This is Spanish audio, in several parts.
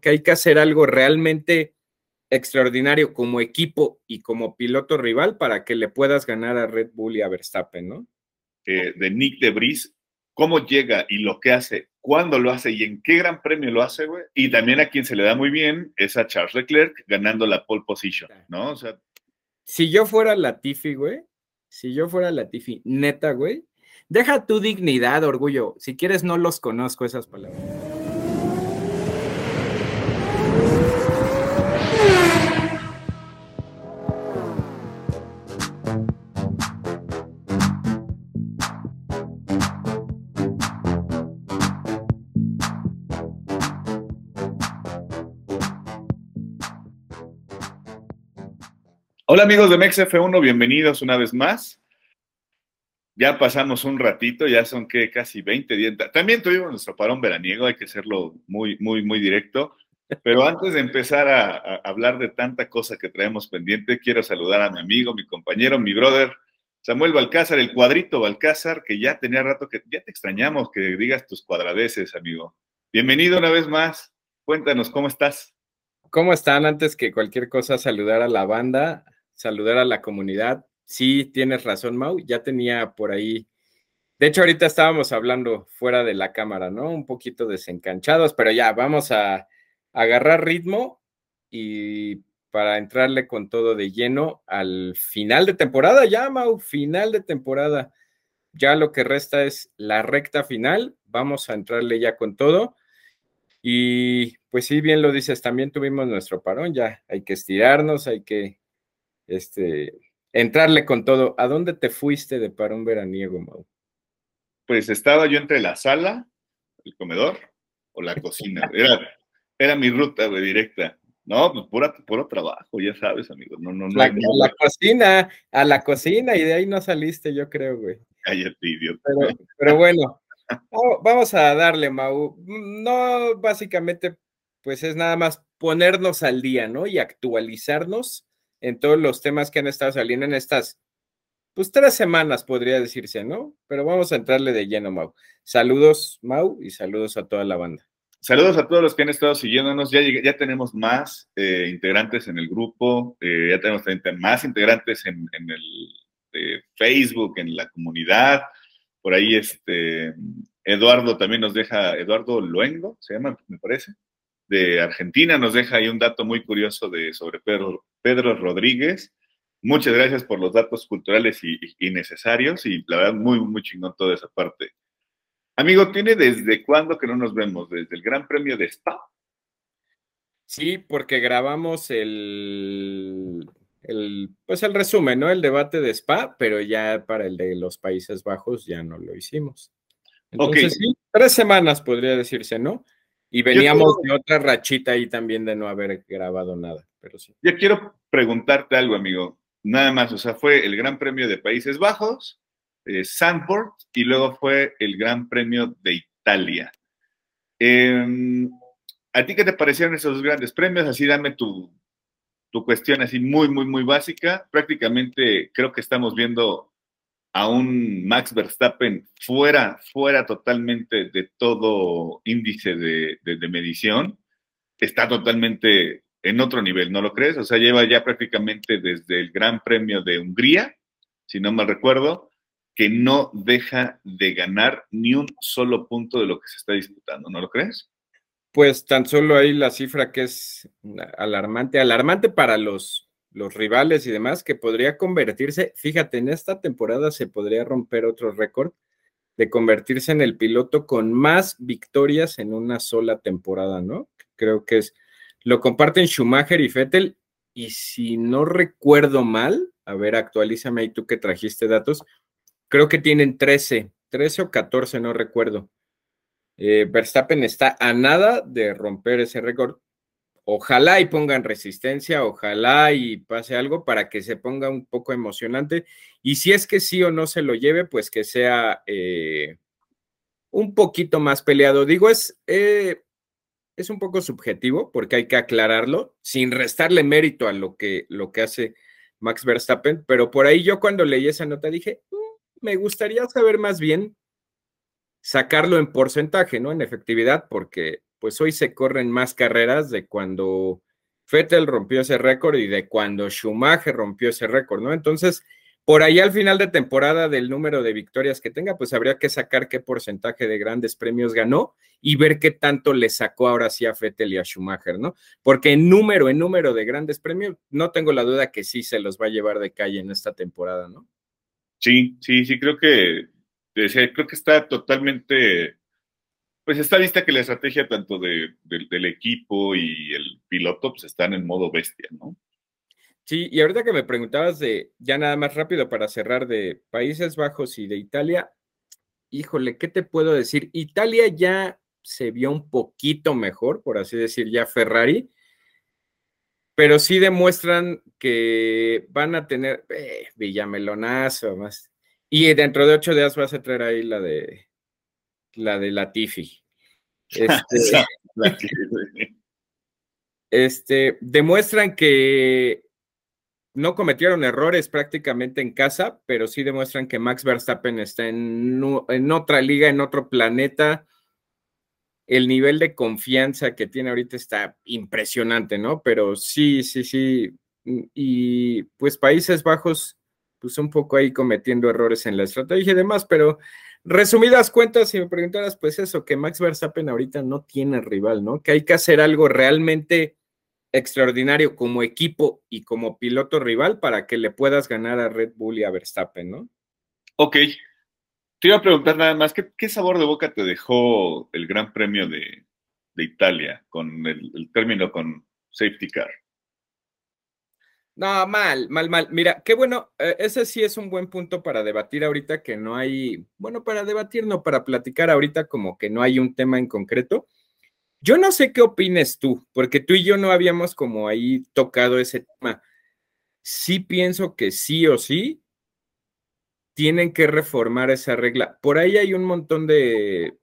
que hay que hacer algo realmente extraordinario como equipo y como piloto rival para que le puedas ganar a Red Bull y a Verstappen, ¿no? Eh, de Nick de Vries, cómo llega y lo que hace, cuándo lo hace y en qué gran premio lo hace, güey. Y también a quien se le da muy bien es a Charles Leclerc ganando la pole position, ¿no? O sea, si yo fuera Latifi, güey, si yo fuera Latifi, neta, güey, deja tu dignidad, orgullo. Si quieres, no los conozco esas palabras. Hola amigos de MexF1, bienvenidos una vez más. Ya pasamos un ratito, ya son que casi 20 días. También tuvimos nuestro parón veraniego, hay que serlo muy, muy, muy directo. Pero antes de empezar a, a, hablar de tanta cosa que traemos pendiente, quiero saludar a mi amigo, mi compañero, mi brother, Samuel Balcázar, el cuadrito Balcázar, que ya tenía rato que ya te extrañamos que digas tus cuadradeces, amigo. Bienvenido una vez más. Cuéntanos, ¿cómo estás? ¿Cómo están? Antes que cualquier cosa, saludar a la banda, saludar a la comunidad. Sí, tienes razón, Mau, ya tenía por ahí. De hecho, ahorita estábamos hablando fuera de la cámara, ¿no? Un poquito desencanchados, pero ya vamos a agarrar ritmo y para entrarle con todo de lleno al final de temporada, ya, Mau, final de temporada. Ya lo que resta es la recta final. Vamos a entrarle ya con todo. Y pues sí, bien lo dices, también tuvimos nuestro parón, ya hay que estirarnos, hay que este, entrarle con todo. ¿A dónde te fuiste de parón veraniego, Mau? Pues estaba yo entre la sala, el comedor o la cocina. Era, era mi ruta de directa. No, pues pura, puro trabajo, ya sabes, amigo. No, no, no. La, no, la cocina, a la cocina, y de ahí no saliste, yo creo, güey. Cállate, idiota. Pero, pero bueno, vamos a darle, Mau. No, básicamente, pues es nada más ponernos al día, ¿no? Y actualizarnos en todos los temas que han estado saliendo en estas, pues tres semanas podría decirse, ¿no? Pero vamos a entrarle de lleno, Mau. Saludos, Mau, y saludos a toda la banda. Saludos a todos los que han estado siguiéndonos. Ya, ya tenemos más eh, integrantes en el grupo, eh, ya tenemos más integrantes en, el eh, Facebook, en la comunidad. Por ahí, este, Eduardo también nos deja, Eduardo Luengo, se llama, me parece de Argentina nos deja ahí un dato muy curioso de, sobre Pedro, Pedro Rodríguez. Muchas gracias por los datos culturales y, y, necesarios y la verdad muy, muy chingón toda esa parte. Amigo, ¿tiene desde cuándo que no nos vemos? ¿Desde el Gran Premio de Spa? Sí, porque grabamos el, el, pues el resumen, ¿no? El debate de Spa, pero ya para el de los Países Bajos ya no lo hicimos. Entonces, okay. sí, tres semanas podría decirse, ¿no? Y veníamos de otra rachita ahí también de no haber grabado nada, pero sí. Yo quiero preguntarte algo, amigo. Nada más, o sea, fue el Gran Premio de Países Bajos, eh, Sandport, y luego fue el Gran Premio de Italia. Eh, ¿A ti qué te parecieron esos dos grandes premios? Así dame tu, tu cuestión así muy, muy, muy básica. Prácticamente creo que estamos viendo a un Max Verstappen fuera, fuera totalmente de todo índice de, de, de, medición, está totalmente en otro nivel, ¿no lo crees? O sea, lleva ya prácticamente desde el Gran Premio de Hungría, si no mal recuerdo, que no deja de ganar ni un solo punto de lo que se está disputando, ¿no lo crees? Pues tan solo ahí la cifra que es alarmante, alarmante para los los rivales y demás, que podría convertirse, fíjate, en esta temporada se podría romper otro récord de convertirse en el piloto con más victorias en una sola temporada, ¿no? Creo que es, lo comparten Schumacher y Vettel, y si no recuerdo mal, a ver, actualízame ahí tú que trajiste datos, creo que tienen 13, 13 o 14, no recuerdo. Eh, Verstappen está a nada de romper ese récord, ojalá y pongan resistencia, ojalá y pase algo para que se ponga un poco emocionante. Y si es que sí o no se lo lleve, pues que sea eh, un poquito más peleado. Digo, es, eh, es un poco subjetivo porque hay que aclararlo sin restarle mérito a lo que, lo que hace Max Verstappen, pero por ahí yo cuando leí esa nota dije, mm, me gustaría saber más bien sacarlo en porcentaje, ¿no? En efectividad, porque pues hoy se corren más carreras de cuando Vettel rompió ese récord y de cuando Schumacher rompió ese récord, ¿no? Entonces, por ahí al final de temporada del número de victorias que tenga, pues habría que sacar qué porcentaje de grandes premios ganó y ver qué tanto le sacó ahora sí a Fettel y a Schumacher, ¿no? Porque en número, en número de grandes premios, no tengo la duda que sí se los va a llevar de calle en esta temporada, ¿no? Sí, sí, sí, creo que, creo que está totalmente, pues está lista que la estrategia tanto del equipo y el piloto pues están en modo bestia, ¿no? Sí, y ahorita que me preguntabas de, ya nada más rápido para cerrar, de Países Bajos y de Italia, híjole, ¿qué te puedo decir? Italia ya se vio un poquito mejor, por así decir, ya Ferrari, pero sí demuestran que van a tener eh, Villamelonazo más. Y dentro de ocho días vas a traer ahí la de la de Latifi. Este, este, demuestran que no cometieron errores prácticamente en casa, pero sí demuestran que Max Verstappen está en, otra liga, en otro planeta. El nivel de confianza que tiene ahorita está impresionante, ¿no? Pero sí, sí, sí. Y pues Países Bajos, pues un poco ahí cometiendo errores en la estrategia y demás, pero resumidas cuentas, si me preguntaras, pues eso, que Max Verstappen ahorita no tiene rival, ¿no? Que hay que hacer algo realmente extraordinario como equipo y como piloto rival para que le puedas ganar a Red Bull y a Verstappen, ¿no? Ok. Te iba a preguntar nada más, ¿qué, sabor de boca te dejó el Gran Premio de, Italia con el, término con safety car? No, mal, mal, mal. Mira, qué bueno, eh, ese sí es un buen punto para debatir ahorita que no hay, bueno, para debatir, no, para platicar ahorita como que no hay un tema en concreto. Yo no sé qué opines tú, porque tú y yo no habíamos como ahí tocado ese tema. Sí pienso que sí o sí tienen que reformar esa regla. Por ahí hay un montón de,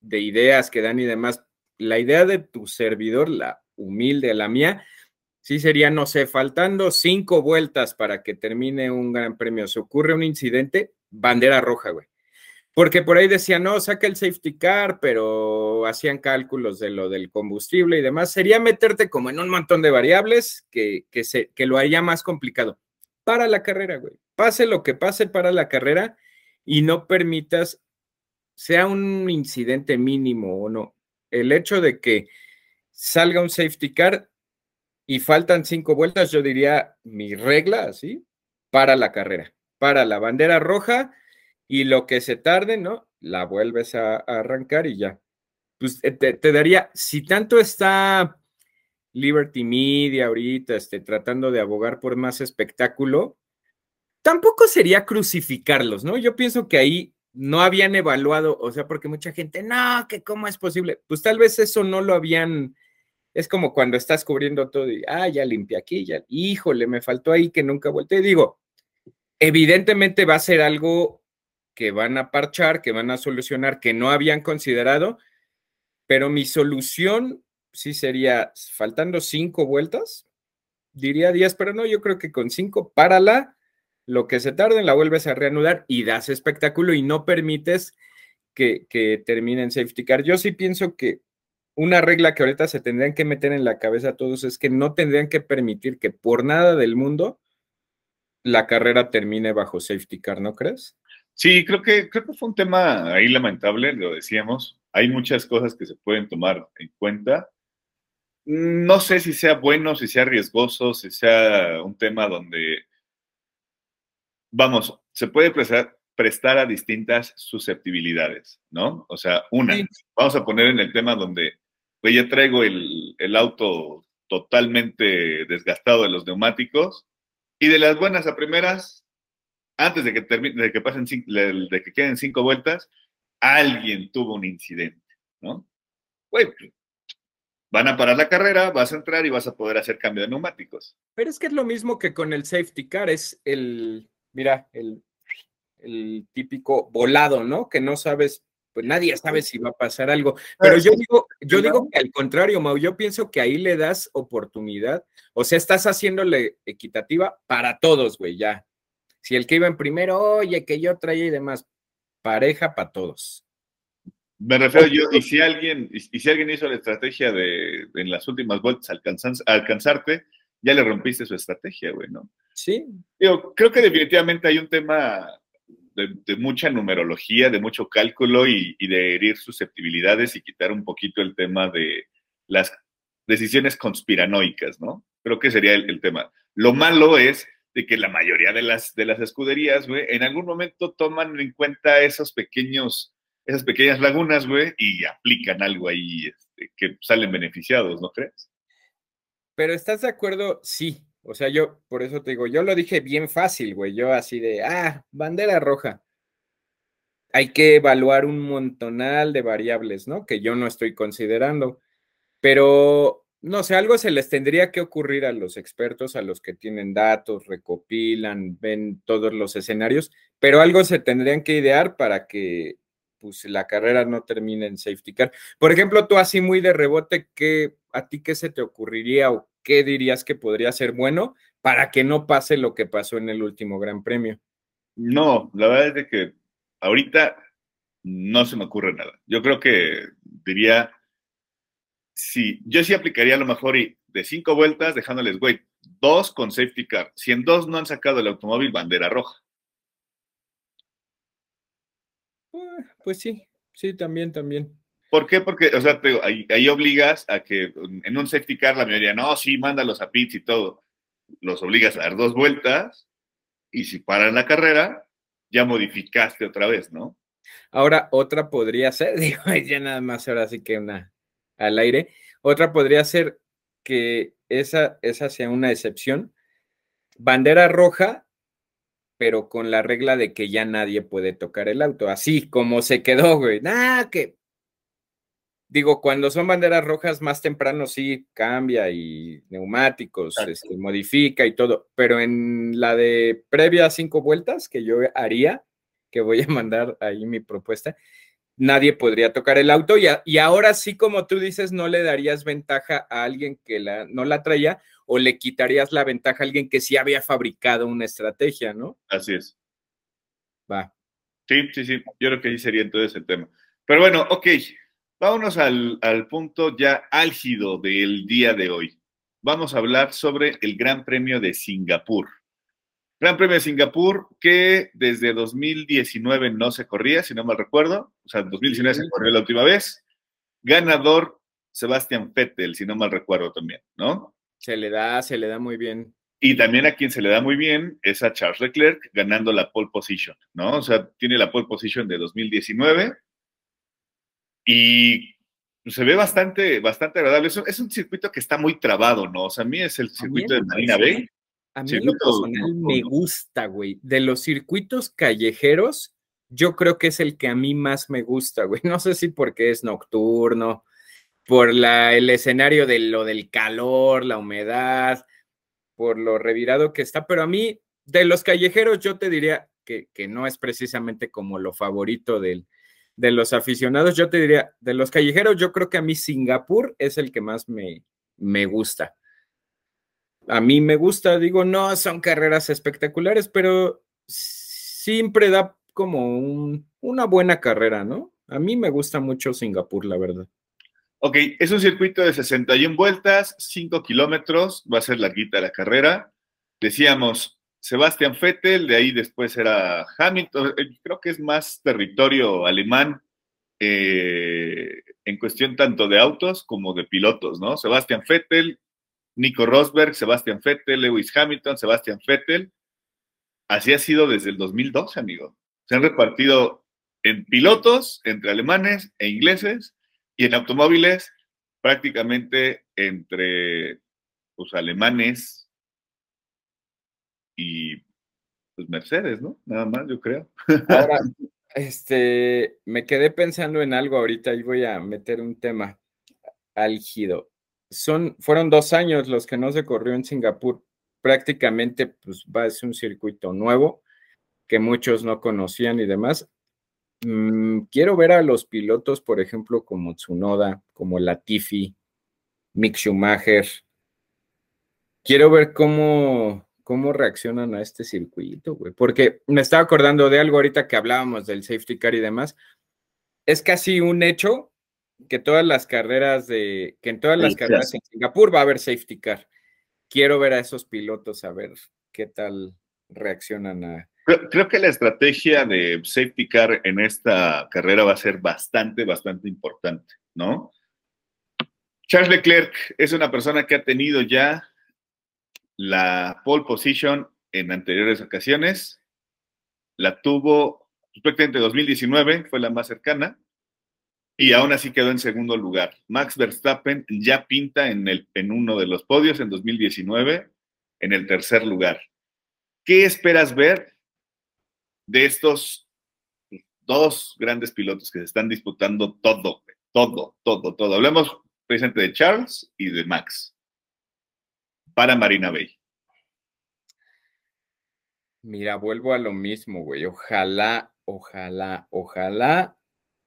de ideas que dan y demás. La idea de tu servidor, la humilde, la mía, sí sería, no sé, faltando cinco vueltas para que termine un gran premio. Se ocurre un incidente, bandera roja, güey. Porque por ahí decían, no, saca el safety car, pero hacían cálculos de lo del combustible y demás. Sería meterte como en un montón de variables que, que, se, que lo haría más complicado. Para la carrera, güey. Pase lo que pase para la carrera y no permitas, sea un incidente mínimo o no, el hecho de que salga un safety car y faltan cinco vueltas, yo diría mi regla, así, para la carrera. Para la bandera roja y lo que se tarde, ¿no? La vuelves a, arrancar y ya. Pues eh, te, daría, si tanto está Liberty Media ahorita, este, tratando de abogar por más espectáculo, tampoco sería crucificarlos, ¿no? Yo pienso que ahí no habían evaluado, o sea, porque mucha gente, no, que cómo es posible. Pues tal vez eso no lo habían, es como cuando estás cubriendo todo y, ah, ya limpié aquí, ya, híjole, me faltó ahí que nunca volteé. Digo, evidentemente va a ser algo que van a parchar, que van a solucionar, que no habían considerado, pero mi solución sí sería, faltando cinco vueltas, diría diez, pero no, yo creo que con cinco, párala, lo que se tarde, la vuelves a reanudar y das espectáculo y no permites que, que termine en safety car. Yo sí pienso que una regla que ahorita se tendrían que meter en la cabeza a todos es que no tendrían que permitir que por nada del mundo la carrera termine bajo safety car, ¿no crees? Sí, creo que, creo que fue un tema ahí lamentable, lo decíamos. Hay muchas cosas que se pueden tomar en cuenta. No sé si sea bueno, si sea riesgoso, si sea un tema donde, vamos, se puede prestar, prestar a distintas susceptibilidades, ¿no? O sea, una, vamos a poner en el tema donde pues ya traigo el, el auto totalmente desgastado de los neumáticos y de las buenas a primeras antes de que, termine, de que pasen, de que queden cinco vueltas, alguien tuvo un incidente, ¿no? Pues, van a parar la carrera, vas a entrar y vas a poder hacer cambio de neumáticos. Pero es que es lo mismo que con el safety car, es el, mira, el, el típico volado, ¿no? Que no sabes, pues nadie sabe si va a pasar algo. Pero yo digo, yo digo que al contrario, Mau, yo pienso que ahí le das oportunidad, o sea, estás haciéndole equitativa para todos, güey, ya. Si el que iba en primero, oye, que yo traía y demás, pareja para todos. Me refiero yo, y si alguien, y, si alguien hizo la estrategia de en las últimas vueltas alcanzarte, ya le rompiste su estrategia, güey, ¿no? Sí. Yo creo que definitivamente hay un tema de, mucha numerología, de mucho cálculo y, de herir susceptibilidades y quitar un poquito el tema de las decisiones conspiranoicas, ¿no? Creo que sería el, tema. Lo malo es de que la mayoría de las, de las escuderías, güey, en algún momento toman en cuenta esos pequeños, esas pequeñas lagunas, güey, y aplican algo ahí este, que salen beneficiados, ¿no crees? Pero ¿estás de acuerdo? Sí. O sea, yo, por eso te digo, yo lo dije bien fácil, güey. Yo así de, ah, bandera roja. Hay que evaluar un montonal de variables, ¿no? Que yo no estoy considerando. Pero, no sé, algo se les tendría que ocurrir a los expertos, a los que tienen datos, recopilan, ven todos los escenarios, pero algo se tendrían que idear para que pues la carrera no termine en safety car. Por ejemplo, tú así muy de rebote, ¿qué, ¿a ti qué se te ocurriría o qué dirías que podría ser bueno para que no pase lo que pasó en el último Gran Premio? No, la verdad es que ahorita no se me ocurre nada. Yo creo que diría, sí, yo sí aplicaría a lo mejor y de cinco vueltas dejándoles, güey, dos con safety car. Si en dos no han sacado el automóvil, bandera roja. Ah, pues sí, sí, también, también. ¿Por qué? Porque, o sea, ahí, obligas a que en un safety car la mayoría, no, sí, mándalos a pits y todo. Los obligas a dar dos vueltas y si paran la carrera, ya modificaste otra vez, ¿no? Ahora, otra podría ser, digo, ya nada más ahora sí que una al aire. Otra podría ser que esa, esa sea una excepción. Bandera roja pero con la regla de que ya nadie puede tocar el auto, así como se quedó, güey. Nada, que. Digo, cuando son banderas rojas más temprano sí cambia y neumáticos, este, modifica y todo, pero en la de previa cinco vueltas que yo haría, que voy a mandar ahí mi propuesta, nadie podría tocar el auto y, y, ahora sí, como tú dices, no le darías ventaja a alguien que la, no la traía o le quitarías la ventaja a alguien que sí había fabricado una estrategia, ¿no? Así es. Va. Sí, sí, sí, yo creo que ahí sería entonces el tema. Pero bueno, ok, vámonos al, al punto ya álgido del día de hoy. Vamos a hablar sobre el Gran Premio de Singapur. Gran Premio de Singapur que desde 2019 no se corría, si no mal recuerdo. O sea, 2019 se corrió la última vez. Ganador Sebastián Vettel, si no mal recuerdo también, ¿no? Se le da, se le da muy bien. Y también a quien se le da muy bien es a Charles Leclerc ganando la pole position, ¿no? O sea, tiene la pole position de 2019 y se ve bastante, bastante agradable. Es un, es un circuito que está muy trabado, ¿no? O sea, a mí es el circuito de Marina Bay. A mí personal me gusta, güey. De los circuitos callejeros, yo creo que es el que a mí más me gusta, güey. No sé si porque es nocturno, por la, el escenario de lo del calor, la humedad, por lo revirado que está, pero a mí, de los callejeros, yo te diría que, no es precisamente como lo favorito del, de los aficionados, yo te diría, de los callejeros, yo creo que a mí Singapur es el que más me, me gusta. A mí me gusta, digo, no son carreras espectaculares, pero siempre da como una buena carrera, ¿no? A mí me gusta mucho Singapur, la verdad. Ok, es un circuito de 61 vueltas, 5 kilómetros, va a ser la guita de la carrera. Decíamos, Sebastián Vettel, de ahí después era Hamilton, eh, creo que es más territorio alemán eh, en cuestión tanto de autos como de pilotos, ¿no? Sebastián Vettel, Nico Rosberg, Sebastián Vettel, Lewis Hamilton, Sebastián Vettel. Así ha sido desde el 2012, amigo. Se han repartido en pilotos entre alemanes e ingleses y en automóviles, prácticamente entre los pues, alemanes y pues Mercedes, ¿no? Nada más, yo creo. Ahora, este, me quedé pensando en algo ahorita y voy a meter un tema álgido. Son, fueron dos años los que no se corrió en Singapur. Prácticamente, pues va a ser un circuito nuevo que muchos no conocían y demás. Mm, quiero ver a los pilotos, por ejemplo, como Tsunoda, como Latifi, Mick Schumacher. Quiero ver cómo, cómo reaccionan a este circuito, güey. Porque me estaba acordando de algo ahorita que hablábamos del safety car y demás. es casi un hecho que todas las carreras de, que en todas las carreras en Singapur va a haber safety car. Quiero ver a esos pilotos a ver qué tal reaccionan a. Creo, que la estrategia de safety car en esta carrera va a ser bastante, bastante importante, ¿no? Charles Leclerc es una persona que ha tenido ya la pole position en anteriores ocasiones. La tuvo prácticamente 2019, fue la más cercana, y aún así quedó en segundo lugar. Max Verstappen ya pinta en, el, en uno de los podios en 2019, en el tercer lugar. ¿Qué esperas ver de estos dos grandes pilotos que se están disputando todo, todo, todo, todo? Hablemos precisamente de Charles y de Max para Marina Bay. Mira, vuelvo a lo mismo, güey. Ojalá, ojalá, ojalá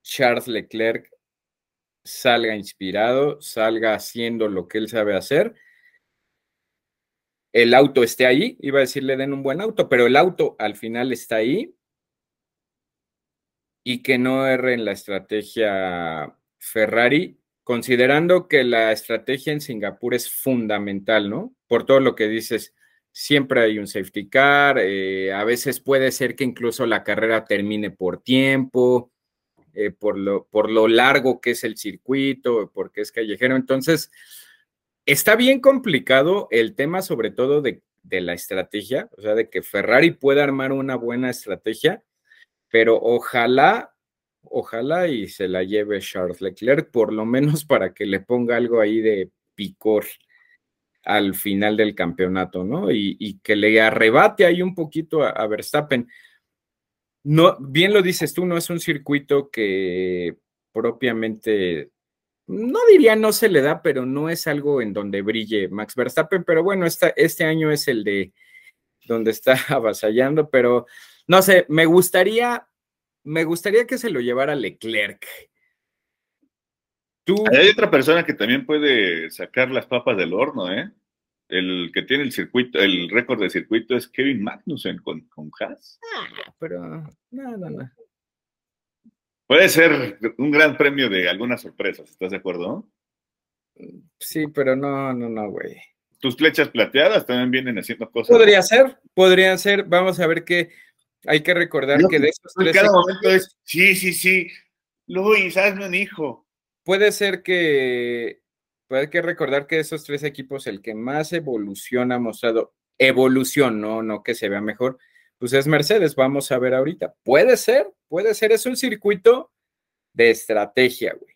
Charles Leclerc salga inspirado, salga haciendo lo que él sabe hacer. El auto esté ahí, iba a decir le den un buen auto, pero el auto al final está ahí y que no erre en la estrategia Ferrari, considerando que la estrategia en Singapur es fundamental, ¿no? Por todo lo que dices, siempre hay un safety car, eh, a veces puede ser que incluso la carrera termine por tiempo, eh, por, lo, por lo largo que es el circuito, porque es callejero. Entonces, está bien complicado el tema sobre todo de, de la estrategia, o sea, de que Ferrari pueda armar una buena estrategia, pero ojalá, ojalá y se la lleve Charles Leclerc, por lo menos para que le ponga algo ahí de picor al final del campeonato, ¿no? Y, que le arrebate ahí un poquito a, Verstappen. No, bien lo dices tú, no es un circuito que propiamente, no diría no se le da, pero no es algo en donde brille Max Verstappen, pero bueno, este año es el de donde está avasallando, pero no sé, me gustaría, me gustaría que se lo llevara Leclerc. Hay otra persona que también puede sacar las papas del horno, ¿eh? El que tiene el circuito, el récord de circuito es Kevin Magnussen con, con Haas. Ah, pero no, no, no. Puede ser un gran premio de algunas sorpresas, ¿estás de acuerdo? Sí, pero no, no, no, güey. Tus flechas plateadas también vienen haciendo cosas. Podría ser, podría ser. Vamos a ver qué. Hay que recordar que de esos tres. cada momento es, sí, sí, sí. Luis, hazme un hijo puede ser que, puede que recordar que de esos tres equipos el que más evolución ha mostrado, evolución, no, no que se vea mejor, pues es Mercedes, vamos a ver ahorita. Puede ser, puede ser, es un circuito de estrategia, güey.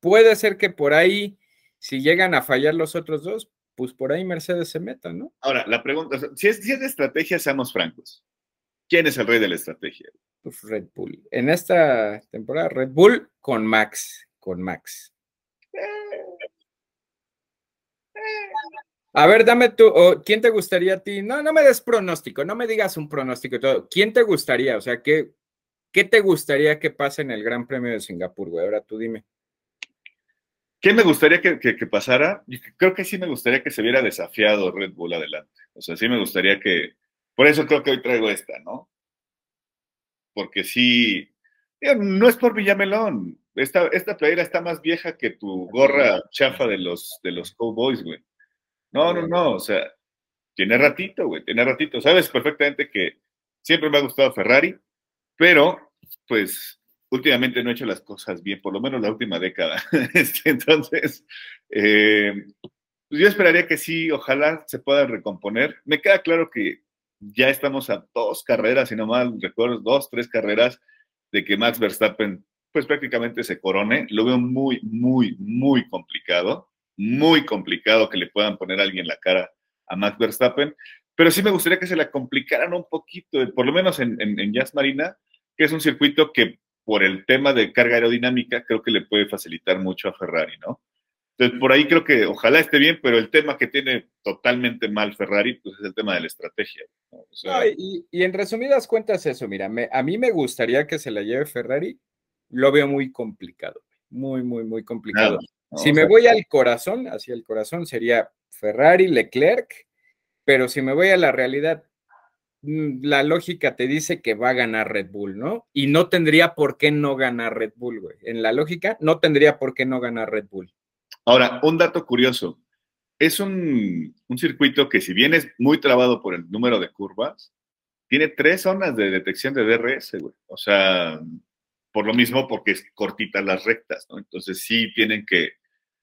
Puede ser que por ahí, si llegan a fallar los otros dos, pues por ahí Mercedes se meta, ¿no? Ahora, la pregunta, si es, si es de estrategia, seamos francos. ¿Quién es el rey de la estrategia? Pues Red Bull. En esta temporada, Red Bull con Max con Max. A ver, dame tú, ¿quién te gustaría a ti? No, no me des pronóstico, no me digas un pronóstico y todo. ¿Quién te gustaría? O sea, ¿qué, qué te gustaría que pase en el Gran Premio de Singapur, güey? Ahora tú dime. ¿Qué me gustaría que, que, pasara? Creo que sí me gustaría que se viera desafiado Red Bull adelante. O sea, sí me gustaría que. Por eso creo que hoy traigo esta, ¿no? Porque sí. No es por Villamelón. Esta, esta playera está más vieja que tu gorra chafa de los, de los Cowboys, güey. No, no, no, o sea, tiene ratito, güey, tiene ratito. Sabes perfectamente que siempre me ha gustado Ferrari, pero pues últimamente no he hecho las cosas bien, por lo menos la última década. Este, entonces, eh, pues yo esperaría que sí, ojalá se pueda recomponer. Me queda claro que ya estamos a dos carreras, si no mal recuerdo, dos, tres carreras de que Max Verstappen pues prácticamente se corone. Lo veo muy, muy, muy complicado, muy complicado que le puedan poner a alguien la cara a Max Verstappen, pero sí me gustaría que se la complicaran un poquito, por lo menos en, en, Jazz Marina, que es un circuito que por el tema de carga aerodinámica creo que le puede facilitar mucho a Ferrari, ¿no? Entonces, por ahí creo que ojalá esté bien, pero el tema que tiene totalmente mal Ferrari, pues es el tema de la estrategia. y, y, en resumidas cuentas eso, mira, a mí me gustaría que se la lleve Ferrari, lo veo muy complicado, muy, muy, muy complicado. si me voy al corazón, hacia el corazón sería Ferrari, Leclerc, pero si me voy a la realidad, mm, la lógica te dice que va a ganar Red Bull, ¿no? Y no tendría por qué no ganar Red Bull, güey. En la lógica, no tendría por qué no ganar Red Bull. Ahora, un dato curioso. Es un, un circuito que si bien es muy trabado por el número de curvas, tiene tres zonas de detección de DRS, güey. O sea, por lo mismo, porque es cortitas las rectas, ¿no? Entonces sí tienen que,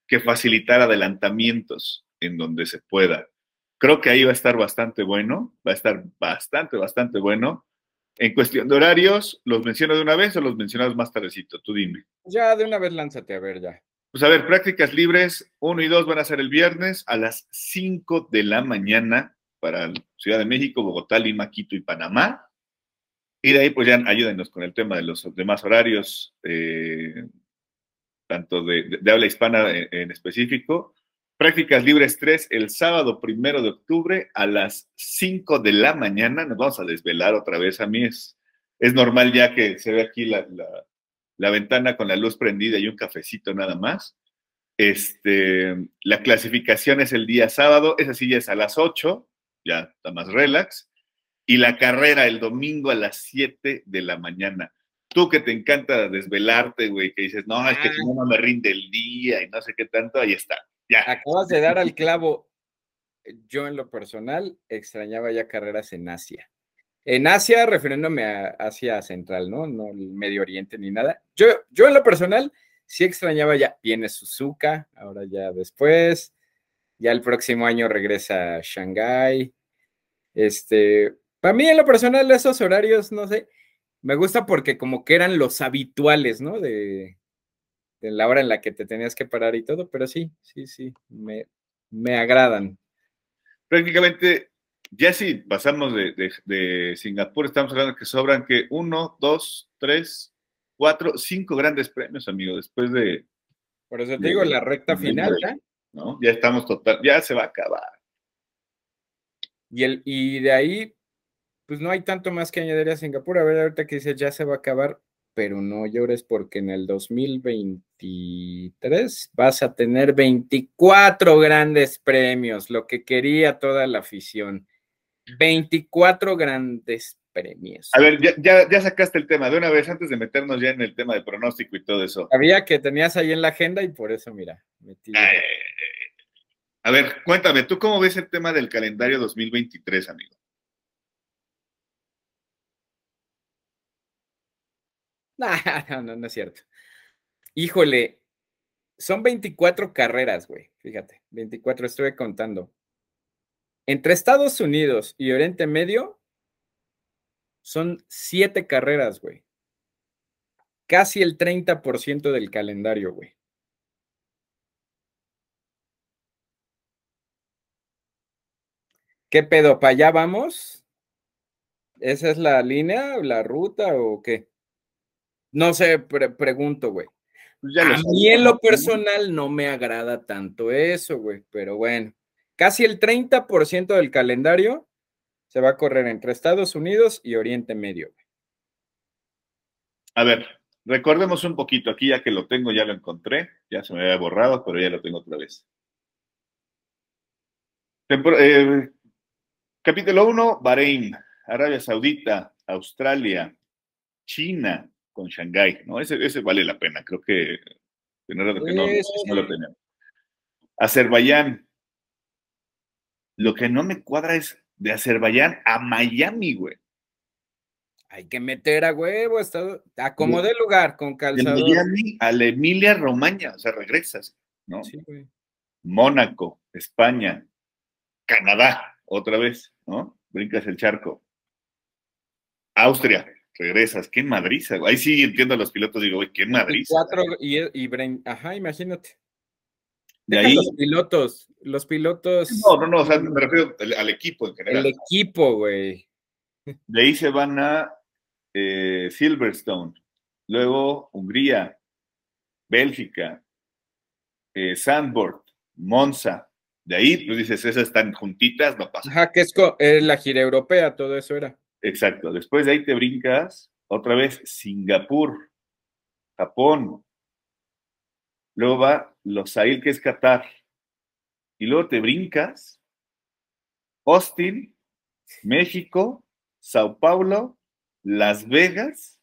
que facilitar adelantamientos en donde se pueda. Creo que ahí va a estar bastante bueno, va a estar bastante, bastante bueno. En cuestión de horarios, ¿los menciono de una vez o los mencionas más tardecito? Tú dime. Ya de una vez lánzate, a ver ya. Pues a ver, prácticas libres 1 y 2 van a ser el viernes a las 5 de la mañana para Ciudad de México, Bogotá, Lima, Quito y Panamá. Y de ahí, pues ya ayúdenos con el tema de los demás horarios, eh, tanto de, habla hispana en, específico. Prácticas libres 3 el sábado primero de octubre a las 5 de la mañana. Nos vamos a desvelar otra vez. A mí es, normal ya que se ve aquí la ventana con la luz prendida y un cafecito nada más. Este, la clasificación es el día sábado, esa sí ya es a las 8 ya está más relax. Y la carrera el domingo a las 7 de la mañana. Tú que te encanta desvelarte, güey, que dices, no, es que si ah. no, me rinde el día y no sé qué tanto, ahí está. Ya. Acabas de dar al clavo. Yo en lo personal extrañaba ya carreras en Asia. En Asia, refiriéndome a Asia Central, ¿no? No el Medio Oriente ni nada. Yo, yo en lo personal sí extrañaba ya. Viene Suzuka, ahora ya después. Ya el próximo año regresa a Shanghái. Este, para mí en lo personal esos horarios, no sé, me gusta porque como que eran los habituales, ¿no? De, la hora en la que te tenías que parar y todo, pero sí, sí, sí, me, me agradan. Prácticamente, ya si pasamos de, de, Singapur, estamos hablando que sobran que uno, dos, tres, cuatro, cinco grandes premios, amigo, después de... Por eso te digo, la recta final, ¿ya? ¿no? Ya estamos total, ya se va a acabar. Y, el, y de ahí, pues no hay tanto más que añadir a Singapur. A ver, ahorita que dices ya se va a acabar, pero no llores porque en el 2023 vas a tener 24 grandes premios, lo que quería toda la afición. 24 grandes premios. A ver, ya, ya, sacaste el tema de una vez antes de meternos ya en el tema de pronóstico y todo eso. Sabía que tenías ahí en la agenda y por eso, mira, metí. a ver, cuéntame, ¿tú cómo ves el tema del calendario 2023, amigo? No, no, no es cierto. Híjole, son 24 carreras, güey. Fíjate, 24 estuve contando. Entre Estados Unidos y Oriente Medio son siete carreras, güey. Casi el 30% del calendario, güey. ¿Qué pedo? ¿Para allá vamos? ¿Esa es la línea, la ruta o qué? No sé, pregunto, güey. Pues a mí en lo personal no me agrada tanto eso, güey, pero bueno, casi el 30% del calendario se va a correr entre Estados Unidos y Oriente Medio. A ver, recordemos un poquito aquí, ya que lo tengo, ya lo encontré, ya se me había borrado, pero ya lo tengo otra vez. Eh, capítulo 1, Bahrein, Arabia Saudita, Australia, China con Shanghái, ¿no? Ese, vale la pena, creo que, no, lo tenemos. Azerbaiyán. Lo que no me cuadra es de Azerbaiyán a Miami, güey. Hay que meter a huevo, está, acomode el lugar con calzador. De Miami a la Emilia Romagna, o sea, regresas, ¿no? Sí, güey. Mónaco, España, Canadá, otra vez, ¿no? Brincas el charco. Austria, regresas. Qué madriza, güey. Ahí sí entiendo a los pilotos, digo, güey, qué madriza. Cuatro y, y, ajá, imagínate. De ahí. Los pilotos, los pilotos. No, no, no, o sea, me refiero al, equipo en general. El equipo, güey. De ahí se van a eh, Silverstone, luego Hungría, Bélgica, eh, Sandboard, Monza. De ahí, pues dices, esas están juntitas, no pasa. Ajá, que es la gira europea, todo eso era. Exacto. Después de ahí te brincas otra vez Singapur, Japón, luego va Losail, que es Qatar, y luego te brincas Austin, México, Sao Paulo, Las Vegas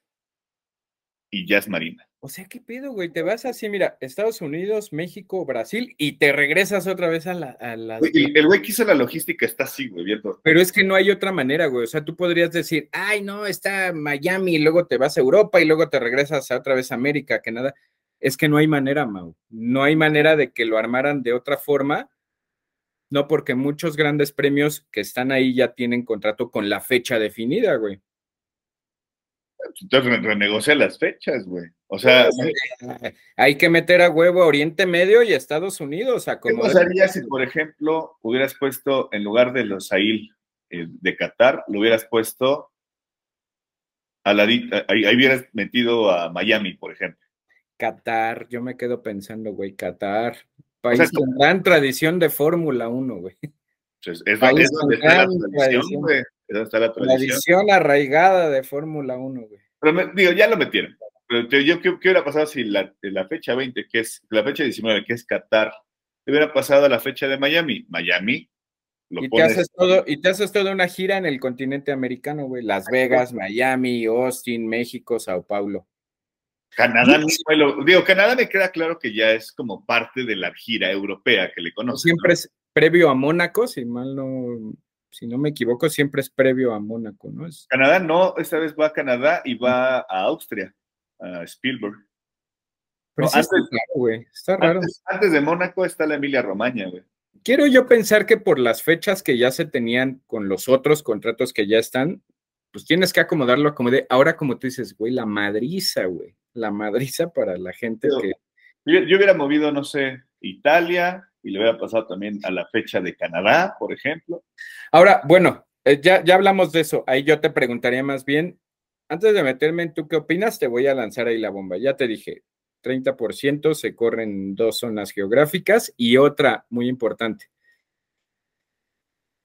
y Jazz Marina. O sea, ¿qué pedo, güey? Te vas así, mira, Estados Unidos, México, Brasil y te regresas otra vez a la... A las... el güey que hizo la logística está así, güey, viendo. Pero es que no hay otra manera, güey. O sea, tú podrías decir, ay, no, está Miami y luego te vas a Europa y luego te regresas a otra vez a América, que nada. Es que no hay manera, Mau. No hay manera de que lo armaran de otra forma. No, porque muchos grandes premios que están ahí ya tienen contrato con la fecha definida, güey. Entonces renegocia las fechas, güey. O sea, hay que meter a huevo a Oriente Medio y Estados Unidos. A ¿Qué pasaría si, por ejemplo, hubieras puesto en lugar de los AIL eh, de Qatar, lo hubieras puesto a la, ahí, hubieras metido a Miami, por ejemplo? Qatar, yo me quedo pensando, güey, Qatar, país con gran tradición de Fórmula 1, güey. Pues, es, donde está la tradición, güey. Es donde está la tradición. Tradición arraigada de Fórmula 1, güey. Pero digo, ya lo metieron. Pero yo, ¿qué, hubiera pasado si la, la, fecha 20, que es la fecha 19, que es Qatar, hubiera pasado a la fecha de Miami? Miami. Lo y, te haces todo, y te haces toda una gira en el continente americano, güey. Las Vegas, Miami, Austin, México, Sao Paulo. Canadá, digo, Canadá me queda claro que ya es como parte de la gira europea que le conozco. Siempre es previo a Mónaco, si mal no, si no me equivoco, siempre es previo a Mónaco, ¿no? Es... Canadá no, esta vez va a Canadá y va a Austria. Spielberg. Pero antes, está raro, güey. Está raro. Antes, de Mónaco está la Emilia Romagna, güey. Quiero yo pensar que por las fechas que ya se tenían con los otros contratos que ya están, pues tienes que acomodarlo como de, ahora como tú dices, güey, la madriza, güey, la madriza para la gente que... Yo, hubiera movido, no sé, Italia y le hubiera pasado también a la fecha de Canadá, por ejemplo. Ahora, bueno, eh, ya, ya hablamos de eso. Ahí yo te preguntaría más bien, antes de meterme en tú qué opinas, te voy a lanzar ahí la bomba. Ya te dije, 30% se corren dos zonas geográficas y otra muy importante.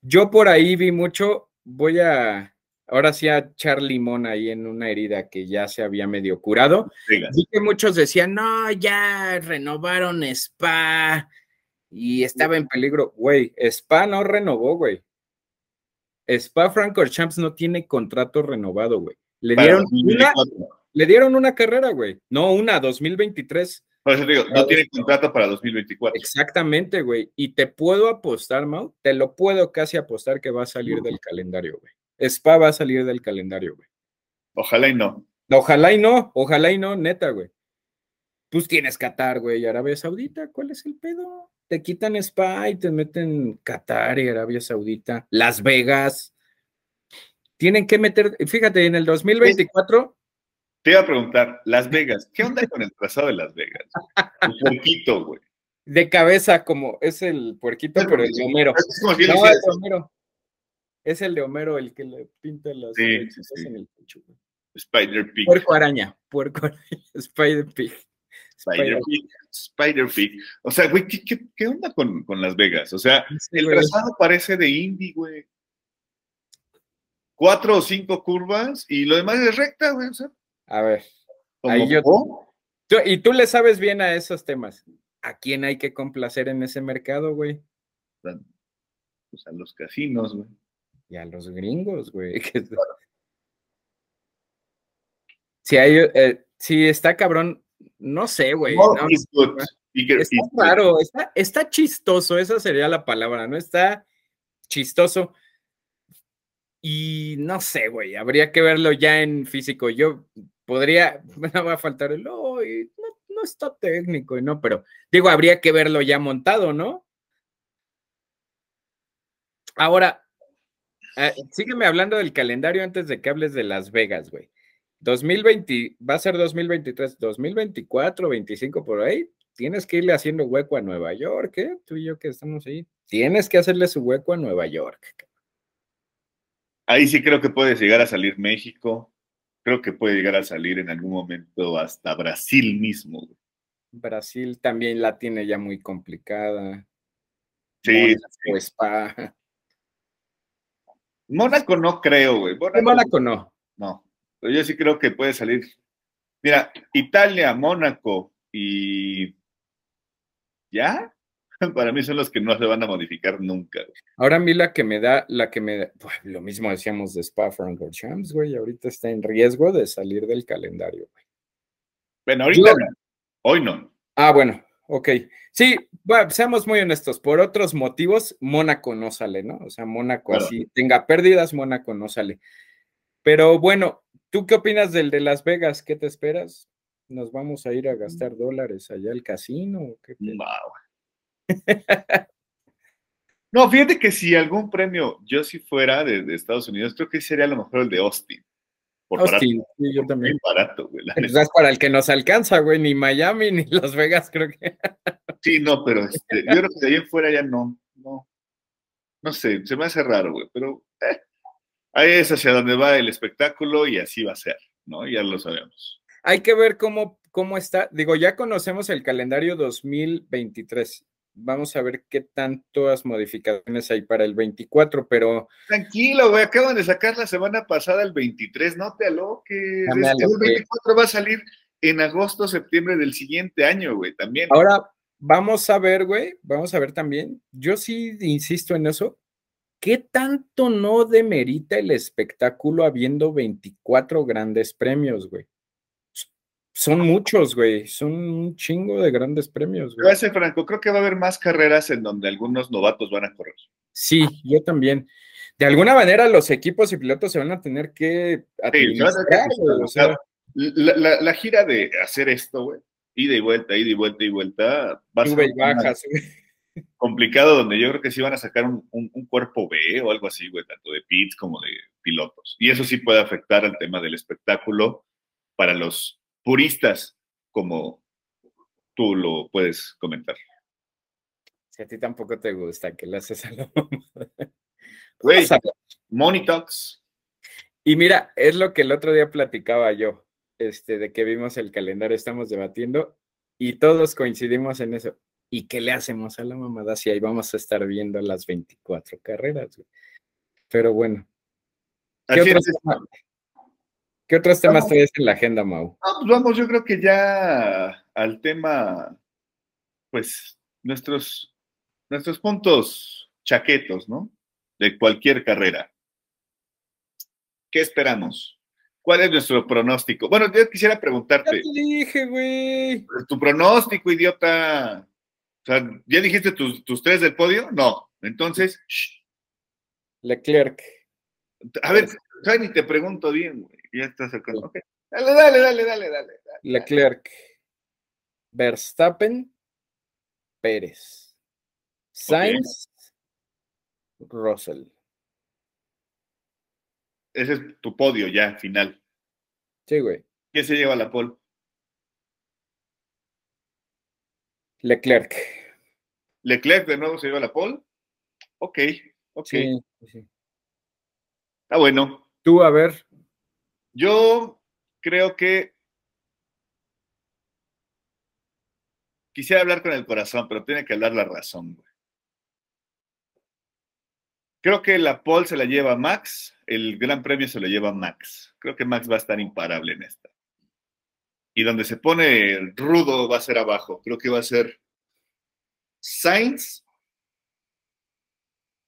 Yo por ahí vi mucho, voy a, ahora sí a echar limón ahí en una herida que ya se había medio curado. Vi que muchos decían, no, ya renovaron Spa y estaba en peligro. Güey, Spa no renovó, güey. Spa Champs no tiene contrato renovado, güey. Le dieron, una, le dieron una carrera, güey. No, una, 2023. Por eso digo, no tiene contrato para 2024. Exactamente, güey. Y te puedo apostar, Mau, te lo puedo casi apostar que va a salir del calendario, güey. Spa va a salir del calendario, güey. Ojalá y no. Ojalá y no, ojalá y no, neta, güey. Pues tienes Qatar, güey, y Arabia Saudita, ¿cuál es el pedo? Te quitan Spa y te meten Qatar y Arabia Saudita, Las Vegas tienen que meter, fíjate, en el 2024. Te iba a preguntar, Las Vegas, ¿qué onda con el trazado de Las Vegas? El puerquito, güey. De cabeza, como es el puerquito, pero el Homero. Es no, de Homero. Es el de Homero el que le pinta las sí, sí, sí. en el pecho, güey. Spider Pig. Puerco araña, puerco araña, Spider Pig. Spider Pig, Spider Pig. O sea, güey, ¿qué, qué, qué onda con, con, Las Vegas? O sea, el trazado parece de indie, güey cuatro o cinco curvas y lo demás es recta, güey. a ver. Ahí yo, y tú le sabes bien a esos temas. ¿A quién hay que complacer en ese mercado, güey? Pues a los casinos, güey. Y a los gringos, güey. Si hay, eh, si está cabrón, no sé, güey. No, está raro, está, está chistoso, esa sería la palabra, ¿no? Está chistoso y no sé, güey, habría que verlo ya en físico. Yo podría, me va a faltar el, no, no está técnico, ¿no? Pero digo, habría que verlo ya montado, ¿no? Ahora, eh, sígueme hablando del calendario antes de que hables de Las Vegas, güey. 2020, va a ser 2023, 2024, 25 por ahí. Tienes que irle haciendo hueco a Nueva York, ¿eh? Tú y yo que estamos ahí. Tienes que hacerle su hueco a Nueva York. Ahí sí creo que puede llegar a salir México. Creo que puede llegar a salir en algún momento hasta Brasil mismo. Brasil también la tiene ya muy complicada. Sí. Mónaco, Mónaco no creo, güey. Mónaco, no. No. Pero yo sí creo que puede salir. Mira, Italia, Mónaco y. ¿Ya? para mí son los que no se van a modificar nunca. Ahora a mí la que me da, la que me da, pues, lo mismo decíamos de Spa Francorchamps, güey, ahorita está en riesgo de salir del calendario, güey. Bueno, ahorita. Hoy no. Ah, bueno, ok. Sí, bueno, seamos muy honestos, por otros motivos, Mónaco no sale, ¿no? O sea, Mónaco Claro. así tenga pérdidas, Mónaco no sale. Pero bueno, ¿tú qué opinas del de Las Vegas? ¿Qué te esperas? ¿Nos vamos a ir a gastar dólares allá al casino? qué. No, fíjate que si algún premio yo si fuera de, de Estados Unidos, creo que sería a lo mejor el de Austin. Por Austin, barato, sí, yo también. barato, güey. Pues para el que nos alcanza, güey, ni Miami ni Las Vegas, creo que. Sí, no, pero este, yo creo que de ahí en fuera ya no, no. No sé, se me hace raro, güey, pero eh, ahí es hacia donde va el espectáculo y así va a ser, ¿no? Ya lo sabemos. Hay que ver cómo, cómo está. Digo, ya conocemos el calendario 2023. Vamos a ver qué tantas modificaciones hay para el 24, pero Tranquilo, güey, acaban de sacar la semana pasada el 23, no te aloques. Este, el aloqué. 24 va a salir en agosto, septiembre del siguiente año, güey, también. ahora vamos a ver, güey, vamos a ver también. Yo sí insisto en eso. ¿Qué tanto no demerita el espectáculo habiendo 24 grandes premios, güey? Son muchos, güey. Son un chingo de grandes premios, güey. ser franco, creo que va a haber más carreras en donde algunos novatos van a correr. Sí, yo también. De alguna manera los equipos y pilotos se van a tener que Sí, que o sea, La, la- la gira de hacer esto, güey, ida y vuelta, ida y vuelta y vuelta, va a ser sube y un tema baja, sube. complicado donde yo creo que sí van a sacar un, un- un cuerpo B o algo así, güey, tanto de pits como de pilotos. Y eso sí puede afectar al tema del espectáculo para los puristas, como tú lo puedes comentar. Si a ti tampoco te gusta que le haces a la Güey. Money Talks. Y mira, es lo que el otro día platicaba yo, este, de que vimos el calendario, estamos debatiendo y todos coincidimos en eso. ¿Y qué le hacemos a la mamada si ahí vamos a estar viendo las 24 carreras? güey? Pero bueno, ¿qué Así otros, es. temas, ¿qué otros temas Vamos. traes en la agenda, Mau? Ah, pues vamos, yo creo que ya al tema, pues, nuestros, nuestros puntos chaquetos, ¿no? De cualquier carrera. ¿Qué esperamos? ¿Cuál es nuestro pronóstico? Bueno, yo quisiera Ya preguntarte, te dije, güey. tu pronóstico, idiota. O sea, ¿ya dijiste tus, tus tres del podio? No. Entonces, shh. Leclerc. a ver, ya ni te pregunto bien, güey. Dale, dale, dale, dale, dale. dale. Leclerc, Verstappen, Pérez, Sainz, Russell. Ese es tu podio ya, final. Sí, güey. ¿Quién se lleva la pole? Leclerc. Leclerc de nuevo se lleva la pole. Ok, ok. Sí, sí. Está bueno. Tú, a ver, Yo creo que quisiera hablar con el corazón, pero tiene que hablar la razón. güey. Creo que la pole se la lleva Max, el Gran Premio se lo lleva Max. Creo que Max va a estar imparable en esta. Y donde se pone el rudo va a ser abajo. Creo que va a ser Sainz,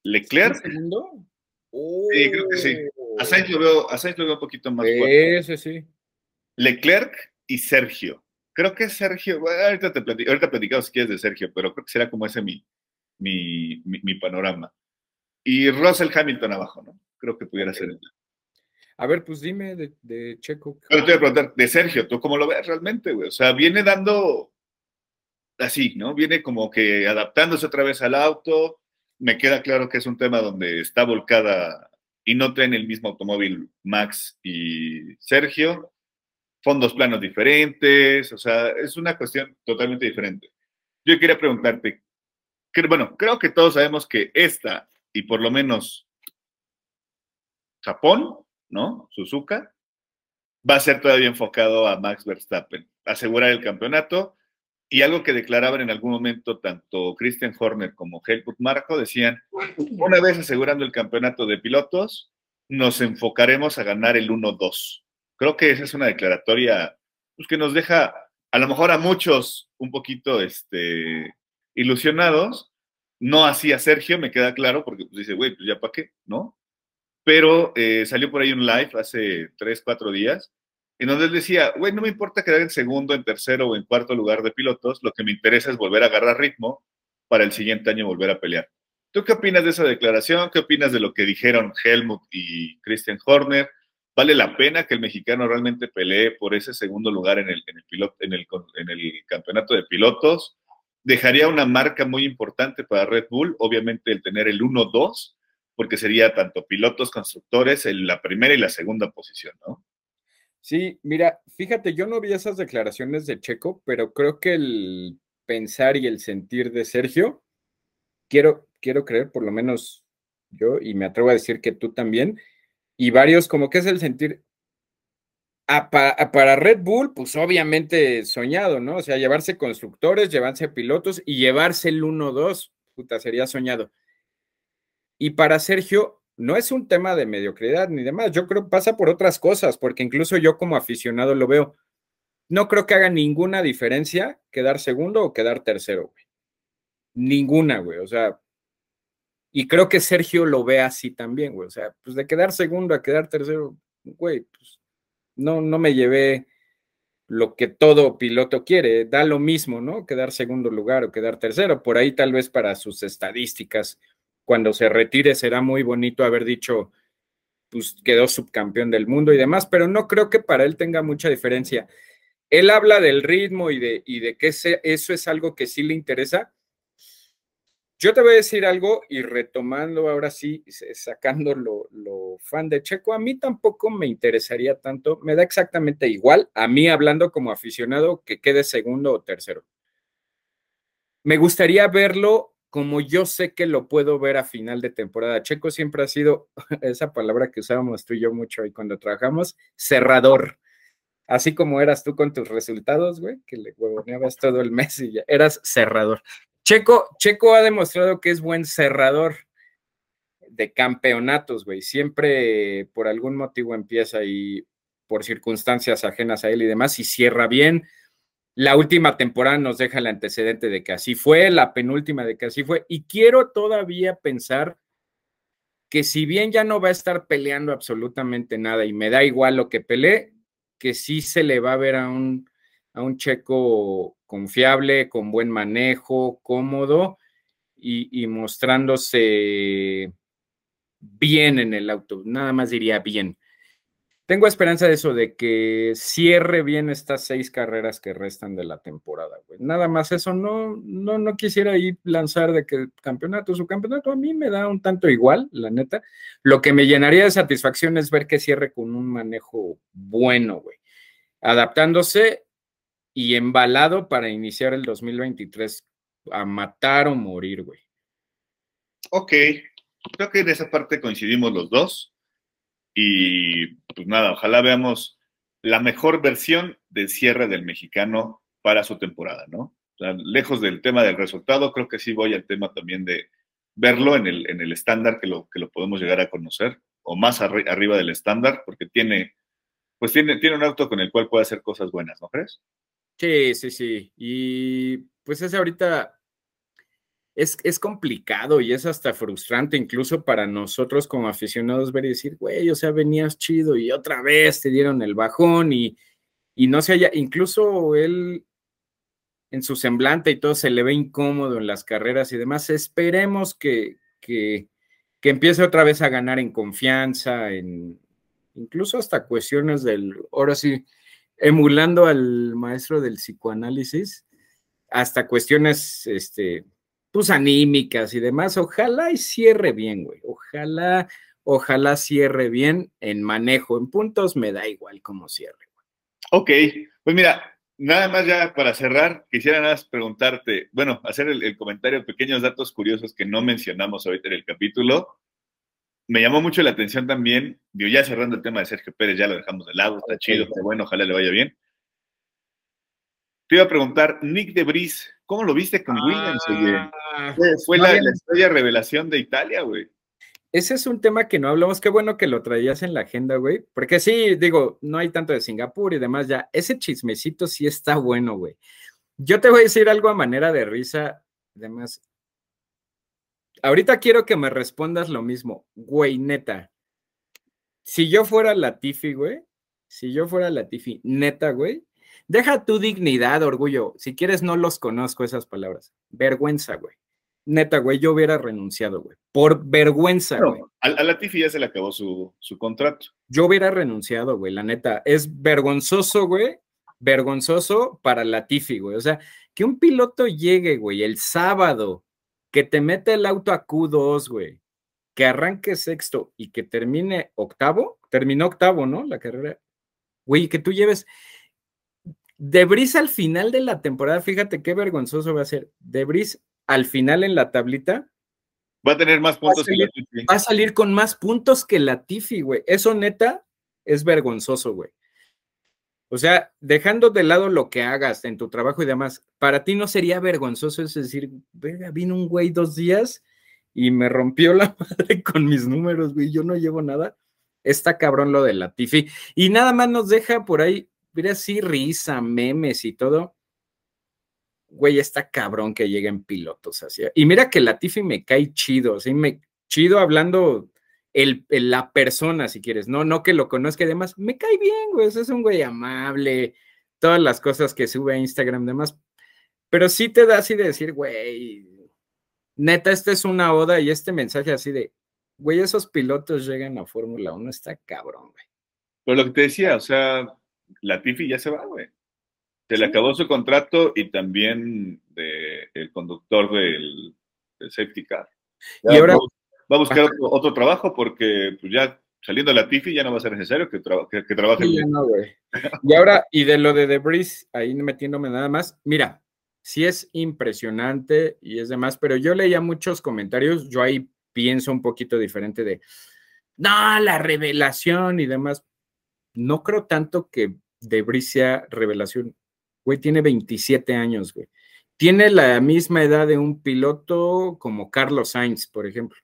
Leclerc. segundo? Sí, creo que sí. A Sainz lo veo, a Sainz lo veo un poquito más fuerte. Ese sí. Leclerc y Sergio. Creo que Sergio, bueno, ahorita te platico, ahorita platicamos si quieres de Sergio, pero creo que será como ese mi, mi, mi, mi panorama. Y Russell Hamilton abajo, ¿no? Creo que pudiera ser. el- A ver, pues dime de, de Checo. Pero te voy a preguntar, de Sergio, ¿tú cómo lo ves realmente, güey? O sea, viene dando así, ¿no? Viene como que adaptándose otra vez al auto. Me queda claro que es un tema donde está volcada y no traen el mismo automóvil Max y Sergio. Fondos planos diferentes, o sea, es una cuestión totalmente diferente. Yo quería preguntarte, bueno, creo que todos sabemos que esta, y por lo menos Japón, ¿no? Suzuka, va a ser todavía enfocado a Max Verstappen, asegurar el campeonato. Y algo que declaraban en algún momento tanto Christian Horner como Helmut Marko decían, una vez asegurando el campeonato de pilotos, nos enfocaremos a ganar el 1-2. Creo que esa es una declaratoria pues, que nos deja, a lo mejor a muchos, un poquito este, ilusionados. No hacía Sergio, me queda claro, porque pues, dice, güey, pues ya para qué, ¿no? Pero eh, salió por ahí un live hace tres, cuatro días, en donde él decía, güey, no me importa quedar en segundo, en tercero o en cuarto lugar de pilotos, lo que me interesa es volver a agarrar ritmo para el siguiente año volver a pelear. ¿Tú qué opinas de esa declaración? ¿Qué opinas de lo que dijeron Helmut y Christian Horner? ¿Vale la pena que el mexicano realmente pelee por ese segundo lugar en el, en el, en el, en el campeonato de pilotos? Dejaría una marca muy importante para Red Bull, obviamente el tener el 1-2, porque sería tanto pilotos, constructores en la primera y la segunda posición, ¿no? Sí, mira, fíjate, yo no vi esas declaraciones de Checo, pero creo que el pensar y el sentir de Sergio, quiero, quiero creer, por lo menos yo, y me atrevo a decir que tú también, y varios, como que es el sentir, para Red Bull, pues obviamente soñado, ¿no? O sea, llevarse constructores, llevarse pilotos y llevarse el 1-2, puta, sería soñado. Y para Sergio, no es un tema de mediocridad ni demás, yo creo que pasa por otras cosas, porque incluso yo como aficionado lo veo. No creo que haga ninguna diferencia quedar segundo o quedar tercero, güey. Ninguna, güey. O sea, y creo que Sergio lo ve así también, güey. O sea, pues de quedar segundo a quedar tercero, güey, pues no, no me llevé lo que todo piloto quiere. Da lo mismo, ¿no? Quedar segundo lugar o quedar tercero. Por ahí tal vez para sus estadísticas, cuando se retire será muy bonito haber dicho, pues quedó subcampeón del mundo y demás, pero no creo que para él tenga mucha diferencia. Él habla del ritmo y de, y de que eso es algo que sí le interesa, yo te voy a decir algo y retomando ahora sí, sacando lo, fan de Checo, a mí tampoco me interesaría tanto, me da exactamente igual, a mí hablando como aficionado, que quede segundo o tercero. Me gustaría verlo como yo sé que lo puedo ver a final de temporada. Checo siempre ha sido esa palabra que usábamos tú y yo mucho ahí cuando trabajamos, cerrador. Así como eras tú con tus resultados, güey, que le huevoneabas todo el mes y ya eras cerrador. Checo, Checo ha demostrado que es buen cerrador de campeonatos, güey. Siempre por algún motivo empieza y por circunstancias ajenas a él y demás y cierra bien. La última temporada nos deja el antecedente de que así fue, la penúltima de que así fue. Y quiero todavía pensar que si bien ya no va a estar peleando absolutamente nada y me da igual lo que pelee, que sí se le va a ver a un, a un checo confiable, con buen manejo, cómodo y, mostrándose bien en el auto, nada más diría bien. Tengo esperanza de eso, de que cierre bien estas seis carreras que restan de la temporada, Nada más eso, no, no, no quisiera ir lanzar de que campeonato, su campeonato, a mí me da un tanto igual, la neta. Lo que me llenaría de satisfacción es ver que cierre con un manejo bueno, güey. Adaptándose y embalado para iniciar el 2023 a matar o morir, güey. Ok, creo que en esa parte coincidimos los dos. Y pues nada, ojalá veamos la mejor versión del cierre del mexicano para su temporada, ¿no? lejos del tema del resultado, creo que sí voy al tema también de verlo en el, en el estándar que lo, que lo podemos llegar a conocer, o más arriba del estándar, porque tiene, pues tiene, tiene un auto con el cual puede hacer cosas buenas, ¿no crees? Sí, sí, sí. Y pues es ahorita, es, es complicado y es hasta frustrante incluso para nosotros como aficionados ver y decir, güey, o sea, venías chido y otra vez te dieron el bajón y, y no se haya, incluso él en su semblante y todo se le ve incómodo en las carreras y demás. Esperemos que, que, que empiece otra vez a ganar en confianza, en incluso hasta cuestiones del, ahora sí, emulando al maestro del psicoanálisis, hasta cuestiones, este, pues anímicas y demás. Ojalá y cierre bien, güey. Ojalá, ojalá cierre bien en manejo. En puntos me da igual cómo cierre. Ok, pues mira, nada más ya para cerrar, quisiera nada más preguntarte, bueno, hacer el, el comentario, pequeños datos curiosos que no mencionamos ahorita en el capítulo me llamó mucho la atención también, digo, ya cerrando el tema de Sergio Pérez, ya lo dejamos de lado, está chido, está bueno, ojalá le vaya bien. Te iba a preguntar, Nick de Bris, ¿cómo lo viste con Williams? Ah, fue, la, historia revelación de Italia, güey. Ese es un tema que no hablamos, qué bueno que lo traías en la agenda, güey, porque sí, digo, no hay tanto de Singapur y demás ya, ese chismecito sí está bueno, güey. Yo te voy a decir algo a manera de risa, Además, ahorita quiero que me respondas lo mismo, güey, neta. Si yo fuera Latifi, güey, si yo fuera Latifi, neta, güey, deja tu dignidad, orgullo. Si quieres, no los conozco esas palabras. Vergüenza, güey. Neta, güey, yo hubiera renunciado, güey. Por vergüenza, güey. A, a Latifi ya se le acabó su, su contrato. Yo hubiera renunciado, güey, la neta. Es vergonzoso, güey. Vergonzoso para Latifi, güey. O sea, que un piloto llegue, güey, el sábado, que te mete el auto a Q2, güey, que arranque sexto y que termine octavo, terminó octavo, ¿no? La carrera. Güey, que tú lleves. Debris al final de la temporada, fíjate qué vergonzoso va a ser. Debris al final en la tablita. Va a tener más puntos que la Tifi. Va a salir con más puntos que la Tifi, güey. Eso neta es vergonzoso, güey. O sea, dejando de lado lo que hagas en tu trabajo y demás, para ti no sería vergonzoso es decir, venga, vino un güey dos días y me rompió la madre con mis números, güey, yo no llevo nada. Está cabrón lo de la Tifi. Y nada más nos deja por ahí, mira, así risa, memes y todo. Güey, está cabrón que lleguen pilotos así. Y mira que la Tifi me cae chido, así me chido hablando el, la persona, si quieres, no, no que lo conozca y demás, me cae bien, güey, es un güey amable, todas las cosas que sube a Instagram, demás, pero sí te da así de decir, güey, neta, esta es una oda y este mensaje así de, güey, esos pilotos llegan a Fórmula 1, está cabrón, güey. Pero lo que te decía, o sea, la Tifi ya se va, güey. Se le acabó su contrato y también de, el conductor del, del safety car. Ya, y ahora, va a buscar otro, otro, trabajo porque pues, ya saliendo la Tifi ya no va a ser necesario que, tra que, que trabaje. Sí, no, y ahora, y de lo de Debris, ahí metiéndome nada más, mira, sí es impresionante y es demás, pero yo leía muchos comentarios, yo ahí pienso un poquito diferente de, no, la revelación y demás. No creo tanto que Debris sea revelación. Güey, tiene 27 años, güey. Tiene la misma edad de un piloto como Carlos Sainz, por ejemplo.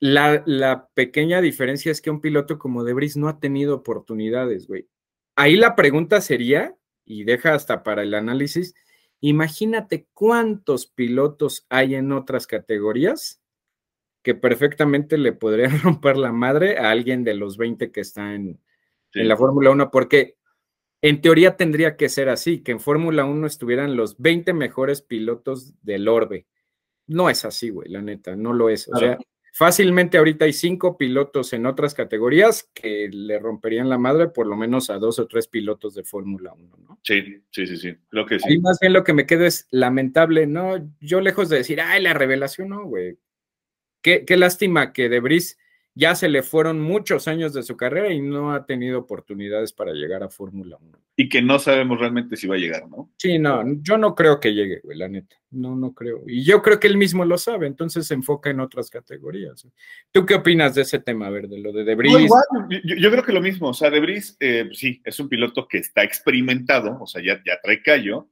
La, la, pequeña diferencia es que un piloto como Debris no ha tenido oportunidades, güey. Ahí la pregunta sería, y deja hasta para el análisis, imagínate cuántos pilotos hay en otras categorías que perfectamente le podrían romper la madre a alguien de los 20 que está en, sí. en la Fórmula 1, porque en teoría tendría que ser así, que en Fórmula 1 estuvieran los 20 mejores pilotos del orbe. No es así, güey, la neta, no lo es. O sea, Fácilmente ahorita hay cinco pilotos en otras categorías que le romperían la madre por lo menos a dos o tres pilotos de Fórmula 1, ¿no? Sí, sí, sí, sí, creo que sí. Y más bien lo que me quedo es lamentable, ¿no? Yo lejos de decir, ay, la revelación, no, güey. Qué, qué lástima que Debris ya se le fueron muchos años de su carrera y no ha tenido oportunidades para llegar a Fórmula 1. Y que no sabemos realmente si va a llegar, ¿no? Sí, no, yo no creo que llegue, güey, la neta. No, no creo. Y yo creo que él mismo lo sabe, entonces se enfoca en otras categorías. ¿Tú qué opinas de ese tema, a ver, de lo de Debris? No, igual, yo, yo, creo que lo mismo, o sea, Debris, eh, sí, es un piloto que está experimentado, o sea, ya, ya trae callo.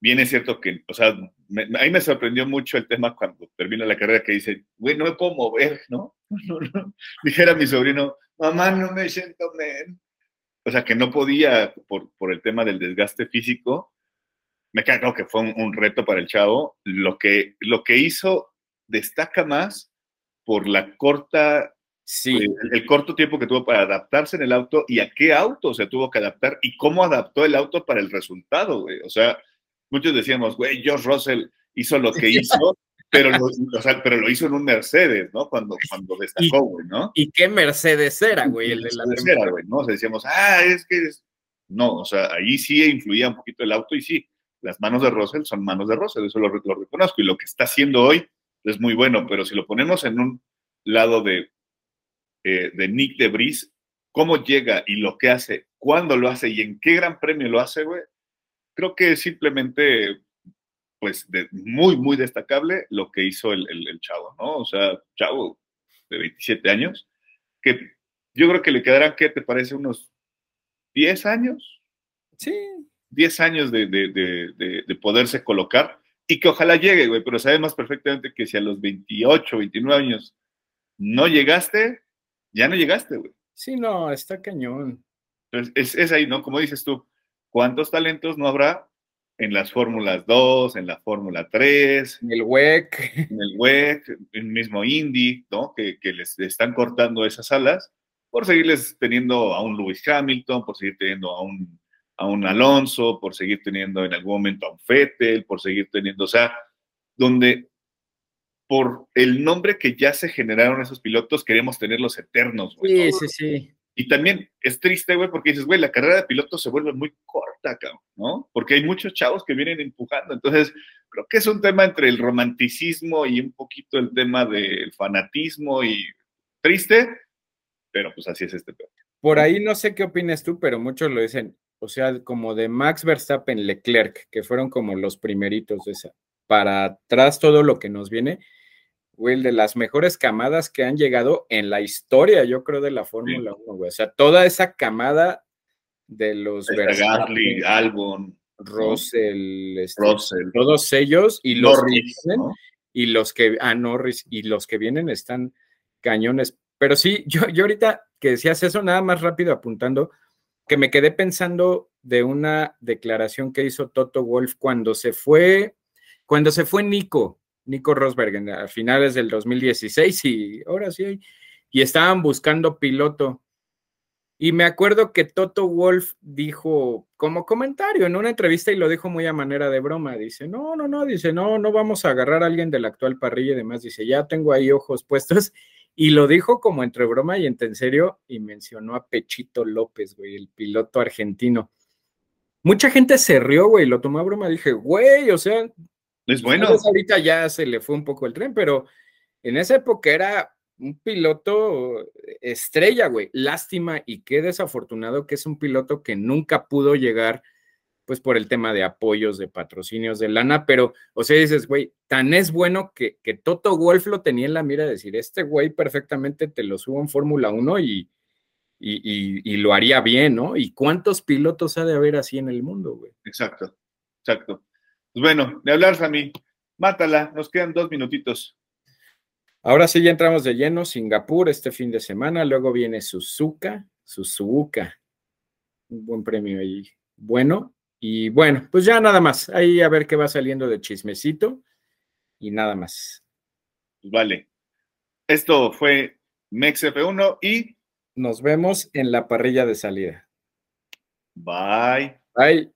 Bien es cierto que, o sea, me, a mí me sorprendió mucho el tema cuando termina la carrera que dice, güey, no me puedo mover, ¿no? No, no. Dijera mi sobrino, mamá, no me siento bien. O sea, que no podía por, por el tema del desgaste físico. Me queda claro que fue un, un, reto para el chavo. Lo que, lo que hizo destaca más por la corta, sí. el, el, corto tiempo que tuvo para adaptarse en el auto y a qué auto se tuvo que adaptar y cómo adaptó el auto para el resultado, güey. O sea, muchos decíamos, güey, George Russell hizo lo que hizo, pero lo, o sea, pero lo hizo en un Mercedes, ¿no? Cuando, cuando destacó, güey, ¿no? ¿Y qué Mercedes era, güey? El de la Mercedes era, güey, ¿no? O sea, decíamos, ah, es que es... No, o sea, ahí sí influía un poquito el auto y sí, las manos de Russell son manos de Russell, eso lo, lo reconozco. Y lo que está haciendo hoy es muy bueno, pero si lo ponemos en un lado de, eh, de Nick de Bris, cómo llega y lo que hace, cuándo lo hace y en qué gran premio lo hace, güey, creo que simplemente pues de, muy, muy destacable lo que hizo el, el, el, chavo, ¿no? O sea, chavo de 27 años, que yo creo que le quedarán, ¿qué te parece? Unos 10 años. Sí. 10 años de, de, de, de, poderse colocar y que ojalá llegue, güey, pero sabemos perfectamente que si a los 28, 29 años no llegaste, ya no llegaste, güey. Sí, no, está cañón. Entonces, es, es ahí, ¿no? Como dices tú, ¿cuántos talentos no habrá en las Fórmulas 2, en la Fórmula 3, en el WEC, en el WEC, en el mismo Indy, ¿no? Que, que, les están cortando esas alas por seguirles teniendo a un Lewis Hamilton, por seguir teniendo a un, a un Alonso, por seguir teniendo en algún momento a un Fettel, por seguir teniendo, o sea, donde por el nombre que ya se generaron esos pilotos queremos tenerlos eternos, güey. Sí, sí, sí. Y también es triste, güey, porque dices, güey, la carrera de pilotos se vuelve muy corta, cabrón, ¿no? Porque hay muchos chavos que vienen empujando. Entonces, creo que es un tema entre el romanticismo y un poquito el tema del fanatismo y triste, pero pues así es este tema. Por ahí no sé qué opinas tú, pero muchos lo dicen, o sea, como de Max Verstappen, Leclerc, que fueron como los primeritos de esa. Para atrás todo lo que nos viene, güey, de las mejores camadas que han llegado en la historia, yo creo, de la Fórmula 1, güey. O sea, toda esa camada de los Gasly, Albon, Russell, este, Russell, todos ellos y los que vienen, y los que ah Norris y los que vienen están cañones. Pero sí, yo, yo ahorita que decías eso, nada más rápido apuntando, que me quedé pensando de una declaración que hizo Toto Wolf cuando se fue, cuando se fue Nico, Nico Rosberg a finales del 2016 y ahora sí, y estaban buscando piloto. Y me acuerdo que Toto Wolf dijo como comentario en una entrevista y lo dijo muy a manera de broma, dice, no, no, no, dice, no, no vamos a agarrar a alguien de la actual parrilla y demás, dice, ya tengo ahí ojos puestos. Y lo dijo como entre broma y entre en serio y mencionó a Pechito López, güey, el piloto argentino. Mucha gente se rió, güey, lo tomó a broma, dije, güey, o sea, es bueno. Ahorita ya se le fue un poco el tren, pero en esa época era un piloto estrella, güey. Lástima y qué desafortunado que es un piloto que nunca pudo llegar, pues por el tema de apoyos, de patrocinios, de lana, pero, o sea, dices, güey, tan es bueno que, que Toto Wolf lo tenía en la mira de decir, este güey perfectamente te lo subo en Fórmula 1 y, y, y, lo haría bien, ¿no? ¿Y cuántos pilotos ha de haber así en el mundo, güey? Exacto, exacto. Pues bueno, de hablar, Sammy. Mátala, nos quedan dos minutitos. Ahora sí, ya entramos de lleno. Singapur este fin de semana. Luego viene Suzuka, Suzuka. Un buen premio ahí. Bueno, y bueno, pues ya nada más. Ahí a ver qué va saliendo de chismecito. Y nada más. Pues vale. Esto fue MexF1 y nos vemos en la parrilla de salida. Bye. Bye.